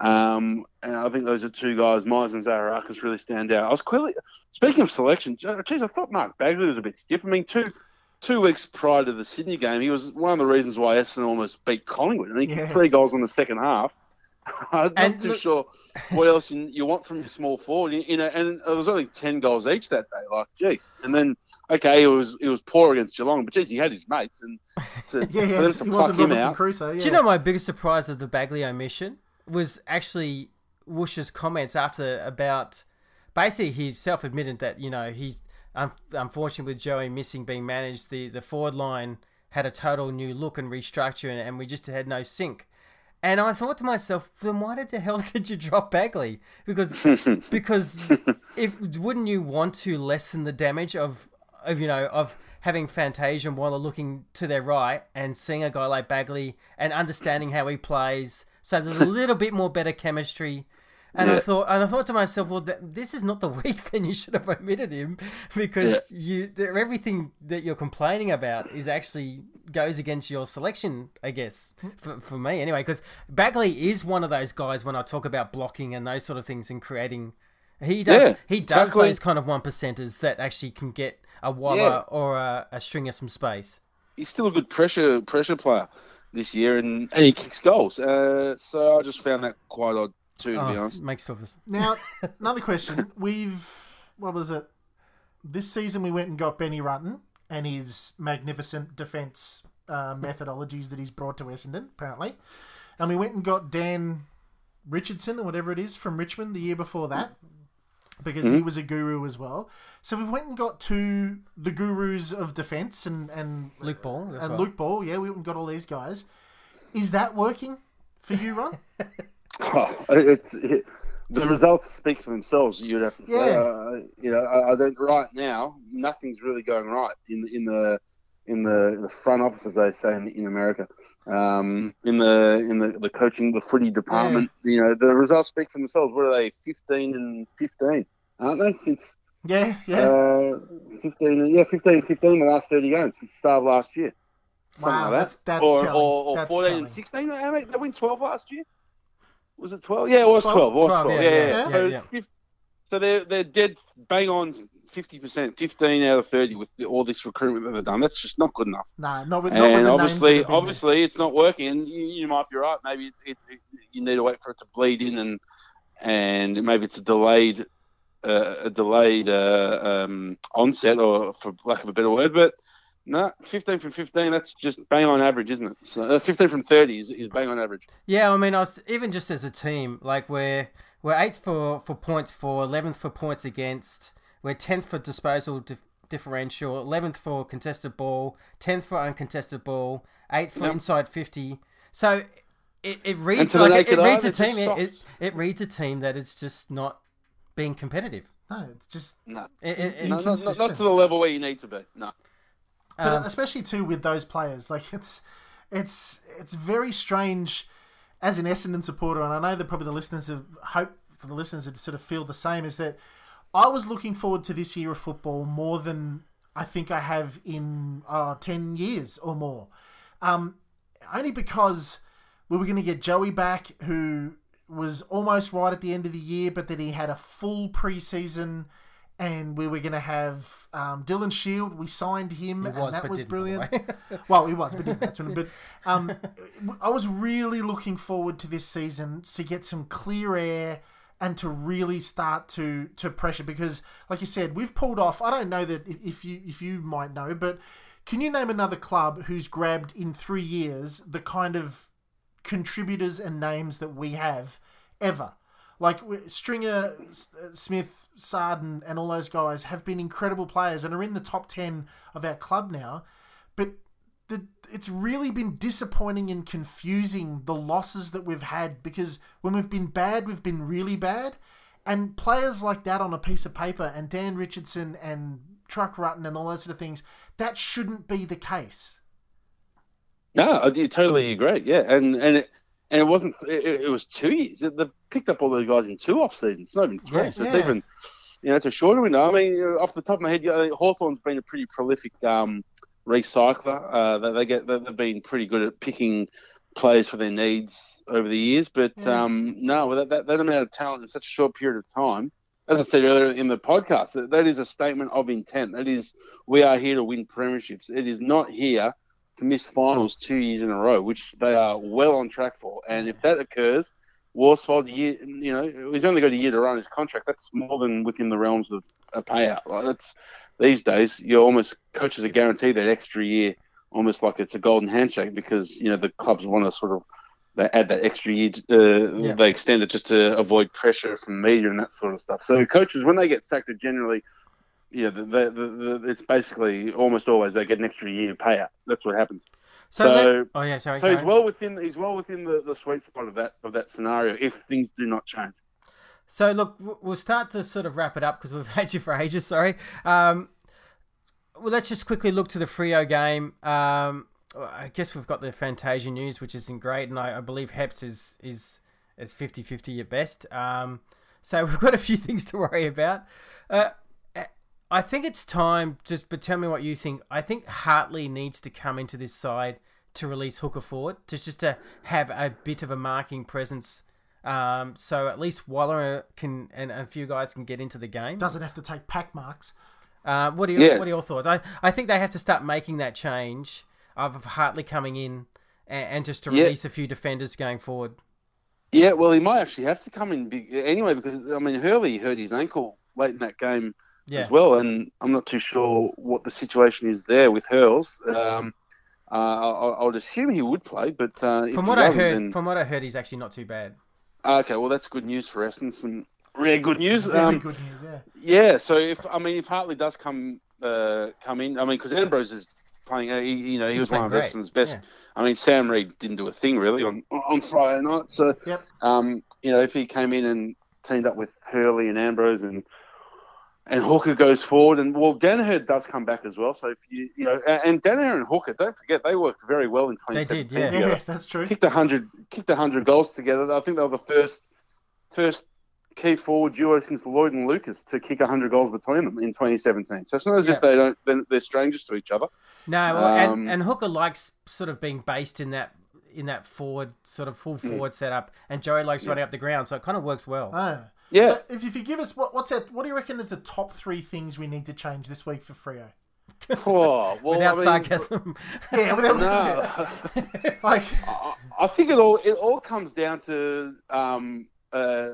Um, and I think those are two guys, Myers and Zaharakis, really stand out. I was clearly speaking of selection. Geez, I thought Mark Baguley was a bit stiff. I mean, two two weeks prior to the Sydney game, he was one of the reasons why Essendon almost beat Collingwood. I think Yeah. three goals in the second half. I'm not And too look- sure what else you, you want from your small forward. You, you know, and it was only ten goals each that day. Like, jeez. And then, okay, it was it was poor against Geelong, but geez, he had his mates, and to, Yeah, yeah, to he wasn't him Robinson out. Crusoe. Yeah. Do you know my biggest surprise of the Baguley omission was actually Woosh's comments after about basically he self admitted that you know he's un- unfortunately with Joey missing being managed the the forward line had a total new look and restructure and, and we just had no sync. And I thought to myself, then why did the hell did you drop Baguley? Because because if wouldn't you want to lessen the damage of of you know of having Fantasia and Waller looking to their right and seeing a guy like Baguley and understanding how he plays, so there's a little bit more better chemistry. And I thought, and I thought to myself, well, th- this is not the week. Then you should have omitted him because you the- everything that you're complaining about is actually goes against your selection. I guess for, for me anyway, because Baguley is one of those guys when I talk about blocking and those sort of things and creating. He does. Yeah, he does exactly. those kind of one percenters that actually can get a Waller Yeah. or a, a stringer some space. he's still a good pressure pressure player this year, and, and he kicks goals. Uh, so I just found that quite odd too, to be Oh, honest. makes of us. Now, another question. We've what was it? This season we went and got Benny Rutten and his magnificent defence uh, methodologies that he's brought to Essendon, apparently. And we went and got Dan Richardson or whatever it is from Richmond the year before that. Because he was a guru as well. So we've went and got two the gurus of defence and, and Luke Ball and well. Luke Ball, yeah, we went and got all these guys. Is that working for you, Ron? Oh, it's it, the results speak for themselves. You'd have to say, uh, you know, I, I don't. Right now, nothing's really going right in in the in the, the front office, as they say in, in America. Um, in the in the, the coaching, the footy department, you know, the results speak for themselves. What are they? Fifteen and fifteen, aren't they? Since yeah, yeah. uh, fifteen, yeah, 15, 15 the last thirty games since the start of last year. Something Wow, like that's- that. that's or, telling. or, or That's 14 telling. and 16. How many- They win 12 last year? Was it 12? Yeah, it was 12. 12. It was 12, 12. yeah, Yeah, yeah, yeah. yeah, So, yeah. it's fif- so they're, they're dead bang on 50%, 15 out of 30 with the, all this recruitment that they've done. That's just not good enough. no, not with, not with And the names obviously, there. obviously, it's not working. And you, you might be right. Maybe it, it, it, you need to wait for it to bleed in, and and maybe it's a delayed, uh, a delayed uh, um, onset, or for lack of a better word. But no, 15 from 15, that's just bang on average, isn't it? So uh, 15 from 30 is, is bang on average. Yeah, I mean, I was even just as a team, like we're we're eighth for for points for, eleventh for points against, we're tenth for disposal dif- differential, eleventh for contested ball, tenth for uncontested ball, eighth for Yep. inside fifty. So it, it reads like it, it naked eye, reads a team. It, it, it reads a team that is just not being competitive. No, it's just No, It, it, it- no not, not, not to the level where you need to be. No. but um, especially too with those players, like it's it's it's very strange as an Essendon supporter, and I know that probably the listeners have hope for the listeners to sort of feel the same. Is that I was looking forward to this year of football more than I think I have in uh, ten years or more, um, only because we were going to get Joey back, who was almost right at the end of the year, but then he had a full preseason. And we were going to have um, Dylan Shiel. We signed him, He and that was brilliant. Well, he was, but didn't. That's when. But um, I was really looking forward to this season to get some clear air and to really start to to pressure because, like you said, we've pulled off. I don't know that if, you if you might know, but can you name another club who's grabbed in three years the kind of contributors and names that we have ever? Like Stringer, uh, Smith, Sarden and all those guys have been incredible players and are in the top 10 of our club now. But the, it's really been disappointing and confusing the losses that we've had because when we've been bad, we've been really bad. And players like that on a piece of paper and Dan Richardson and Truck Rutten and all those sort of things, that shouldn't be the case. No, I do totally agree. Yeah, and and it, and it wasn't. It, it was two years. They've picked up all those guys in two off seasons. It's not even three. Yeah. so it's Yeah. even you know it's a shorter window. I mean, off the top of my head, you know, Hawthorn's been a pretty prolific um, recycler. Uh, they, they get they've been pretty good at picking players for their needs over the years. But Yeah. um, no, that, that that amount of talent in such a short period of time. As I said earlier in the podcast, that, that is a statement of intent. That is, we are here to win premierships. It is not here to miss finals two years in a row, which they are well on track for. And if that occurs, Worsfold, year, you know, he's only got a year to run his contract. That's more than within the realms of a payout. Like that's these days, you almost coaches are guaranteed that extra year, almost like it's a golden handshake because you know the clubs want to sort of they add that extra year. Uh, Yeah. They extend it just to avoid pressure from media and that sort of stuff. So coaches, when they get sacked, are generally yeah, the, the, the, the, it's basically almost always they get an extra year payout. That's what happens. So, So- oh yeah, sorry. So he's well within he's well within the, the sweet spot of that of that scenario if things do not change. So look, we'll start to sort of wrap it up because we've had you for ages. Sorry. Um, well, let's just quickly look to the Freo game. Um, I guess we've got the Fantasia news, which isn't great, and I, I believe Heps is is is 50-50 at best. Um, so we've got a few things to worry about. Uh, I think it's time. Just, but tell me what you think. I think Hartley needs to come into this side to release Hooker forward, to just to have a bit of a marking presence. Um, so at least Waller can and a few guys can get into the game. Doesn't have to take pack marks. Uh, what are your Yeah. what are your thoughts? I, I think they have to start making that change of Hartley coming in and, and just to Yeah. release a few defenders going forward. Yeah, well, he might actually have to come in big, anyway because I mean Hurley hurt his ankle late in that game Yeah, as well, and I'm not too sure what the situation is there with Hurls. Um, uh, I, I would assume he would play, but uh, from what I heard, then- from what I heard, he's actually not too bad. okay, well that's good news for Essendon. Some really good news. Very Um, good news, yeah. Yeah, so if I mean if Hartley does come uh, come in, I mean because Ambrose is playing, uh, he, you know, he He's was one of great, Essendon's best. yeah. I mean Sam Reid didn't do a thing really on on Friday night, so Yep. um, you know if he came in and teamed up with Hurley and Ambrose and and Hooker goes forward, and well Daniher does come back as well. So if you you know and and Daniher and Hooker, don't forget they worked very well in They 2017 did, yeah. Yeah, that's true. kicked a hundred kicked a hundred goals together. I think they were the first first key forward duo since Lloyd and Lucas to kick a hundred goals between them in 2017. So it's not as Yeah. if they don't they're, they're strangers to each other. No, well, Um, and, and Hooker likes sort of being based in that in that forward sort of full Hmm. forward setup, and Joey likes running up the ground, so it kind of works well. Oh. Yeah. So if, if you give us what what's that, what do you reckon is the top three things we need to change this week for Freo? Oh, well, Without I mean, sarcasm. Yeah, without No, like I, I think it all it all comes down to um, uh,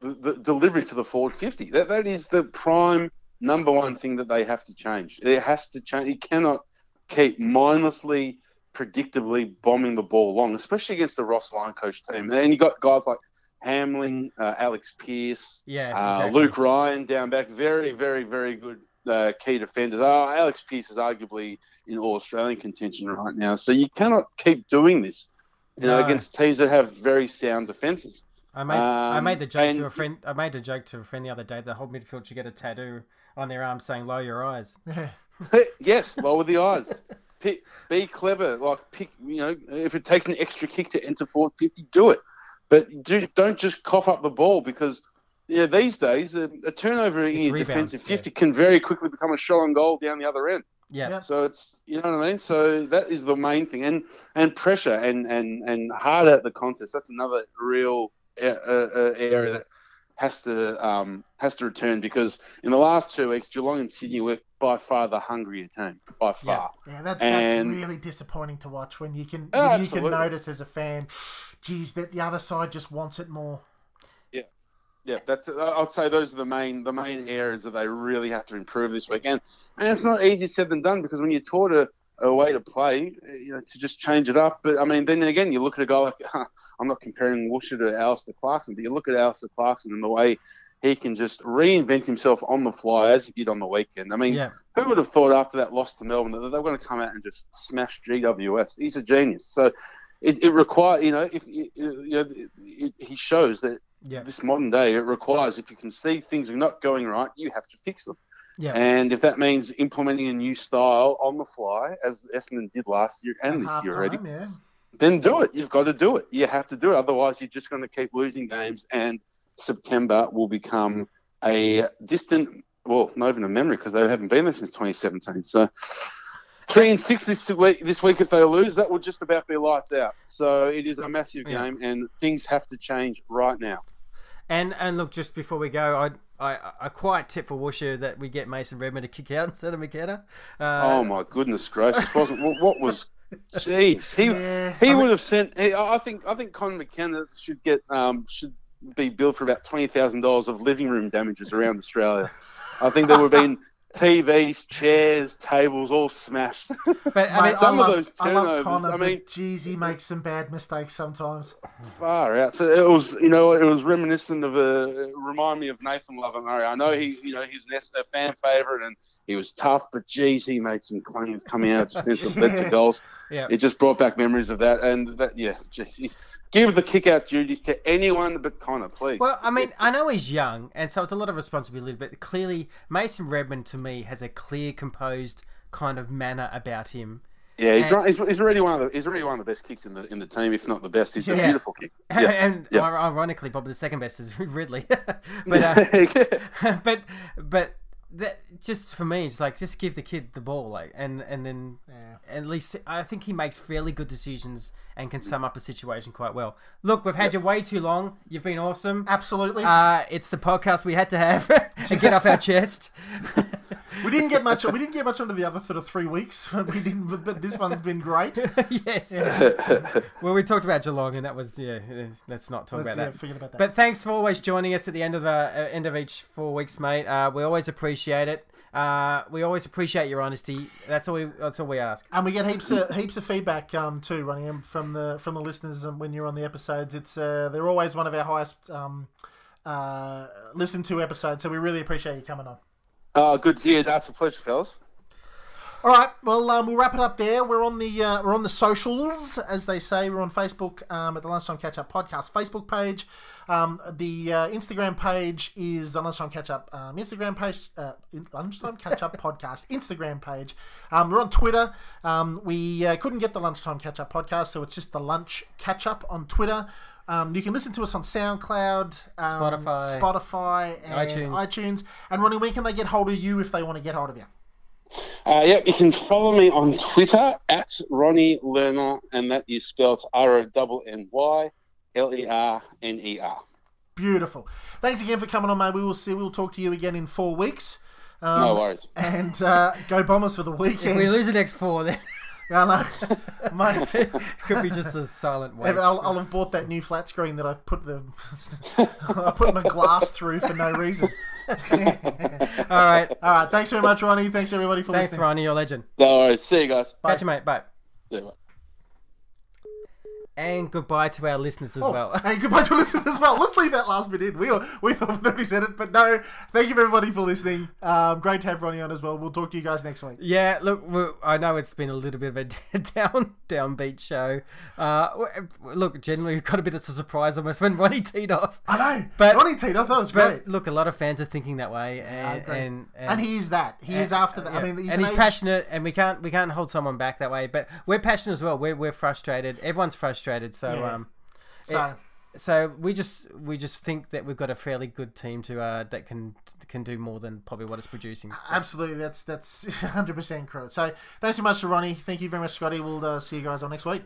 the, the delivery to the forward 50. That that is the prime number one thing that they have to change. It has to change. You cannot keep mindlessly, predictably bombing the ball long, especially against the Ross Lyon coach team. And you got guys like Hamling, uh, Alex Pearce, yeah, uh. Luke Ryan down back, very, very, very good uh, key defenders. Oh, Alex Pearce is arguably in all Australian contention right now. So you cannot keep doing this, you know, against teams that have very sound defences. I made I Um, made the joke to a friend. I made a joke to a friend the other day. The whole midfield should get a tattoo on their arm saying "Lower your eyes." yes, lower the eyes. Pick, be clever. Like pick, you know, if it takes an extra kick to enter forward fifty, do it. But do, don't just cough up the ball because you know these days a, a turnover in It's your rebound, defensive yeah. fifty can very quickly become a shot on goal down the other end. Yeah, Yep. So it's you know what I mean. So that is the main thing, and and pressure and and and hard at the contest. That's another real uh, uh, area that has to um, has to return because in the last two weeks, Geelong and Sydney were by far the hungrier team by far. Yeah, that's And- that's really disappointing to watch when you can Oh, when you can notice as a fan, geez, that the other side just wants it more. Yeah, that's. I'd say those are the main the main areas that they really have to improve this weekend. And it's not easy said than done because when you're taught a, a way to play, uh, you know, to just change it up. But I mean, then again, you look at a guy like I'm not comparing Woosha to Alastair Clarkson, but you look at Alastair Clarkson and the way he can just reinvent himself on the fly as he did on the weekend. I mean, Yeah. who would have thought after that loss to Melbourne that they were going to come out and just smash GWS? He's a genius. So it, it requires, you know, if you know, it, it, he shows that Yeah. this modern day it requires if you can see things are not going right, you have to fix them. Yeah. And if that means implementing a new style on the fly, as Essendon did last year and this year already, yeah. then do it. You've got to do it. You have to do it. Otherwise, you're just going to keep losing games, and September will become a distant, well, not even a memory because they haven't been there since 2017. So three and six this week. This week, if they lose, that will just about be lights out. So it is a massive Yeah. game, and things have to change right now. And and look, just before we go, I I, I quite tip for Woosha that we get Mason Redman to kick out instead of McKenna. Uh, oh my goodness gracious! Wasn't what, what was? Jeez, he Yeah, he I would mean- have sent. I think I think Conor McKenna should get um should be billed for about twenty thousand dollars of living room damages around Australia. I think there would have been TVs, chairs, tables all smashed. But I Mate, mean, I, some of love, those I love Conor, I mean- but geez, he makes some bad mistakes sometimes. Far out. So it was, you know, it was reminiscent of a remind me of Nathan Lovett-Murray. I know he, you know, he's an a fan favorite and he was tough, but geez, he made some cleans coming out, just missed some bits of goals. yeah. It just brought back memories of that, and that, yeah, geez, give the kick out duties to anyone but Conor, please. Well, I mean, I know he's young, and so it's a lot of responsibility. But clearly, Mason Redman to me has a clear, composed kind of manner about him. yeah, he's, and- right, he's, he's already one of the he's already one of the best kicks in the in the team, if not the best. He's a beautiful kick. Yeah. and yeah. ironically, probably the second best is Ridley. but uh, but but that just for me, it's like just give the kid the ball, like, and and then at least I think he makes fairly good decisions and can sum up a situation quite well. Look, we've had you way too long. You've been awesome. Absolutely. Uh, it's the podcast we had to have to get off our chest. we didn't get much. We didn't get much onto the other sort of three weeks. We didn't, but- but this one's been great. yes. well, we talked about Geelong, and that was yeah. uh, Let's not talk Let's about yeah, that. forget about that. But thanks for always joining us at the end of the uh, end of each four weeks, mate. Uh, we always appreciate it. Uh, we always appreciate your honesty. That's all we. That's all we ask. And we get heaps of heaps of feedback um, too, Ronny, um, from the from the listeners um, when you're on the episodes. It's uh, they're always one of our highest um, uh, listened to episodes. So we really appreciate you coming on. Oh, good to hear. That's a pleasure, fellas. All right, well um, we'll wrap it up there. We're on the uh, we're on the socials, as they say. We're on Facebook um, at the Lunchtime Catch Up Podcast Facebook page. Um, the uh, Instagram page is the Lunchtime Catch Up um, Instagram page. Uh, Lunchtime Catch Up Podcast Instagram page. Um, we're on Twitter. Um, we uh, couldn't get the Lunchtime Catch Up Podcast, so it's just the Lunch Catch Up on Twitter. Um, you can listen to us on SoundCloud, um, Spotify. Spotify, and iTunes. iTunes. And Ronny, where can they get hold of you if they want to get hold of you? Uh, yep, you can follow me on Twitter at Ronny Lerner, and that is spelled R O N N Y L E R N E R. Beautiful. Thanks again for coming on, mate. We will see. We'll talk to you again in four weeks. Um, No worries. And uh, go Bombers for the If weekend. we lose the next four, then I know, mate. it could be just a silent wait. I'll, I'll have bought that new flat screen that I put the I put my glass through for no reason. All right. All right. Thanks very much, Ronny. Thanks everybody for Thanks, listening. Thanks, Ronny. You're a legend. No worries. See you guys. Catch you, mate. Bye. See you, bye. And goodbye to our listeners as Oh, well. and goodbye to listeners as well. Let's leave that last bit in. We we thought already said it, but no. Thank you everybody for listening. Um, great to have Ronny on as well. We'll talk to you guys next week. Yeah, look, I know it's been a little bit of a down downbeat show. Uh, look, generally we've got a bit of a surprise almost when Ronny teed off. I know. But- Ronny teed off. That was great. Look, a lot of fans are thinking that way, and agree. and, and, he is that. He is after that. I mean, he's and an he's age- passionate, and we can't we can't hold someone back that way. But we're passionate as well. We're we're frustrated. Everyone's frustrated. So Yeah. um, So so we just we just think that we've got a fairly good team to uh that can can do more than probably what it's producing. absolutely, that's that's 100 percent correct. So thanks so much to Ronny. Thank you very much, Scotty. We'll uh, see you guys on next week.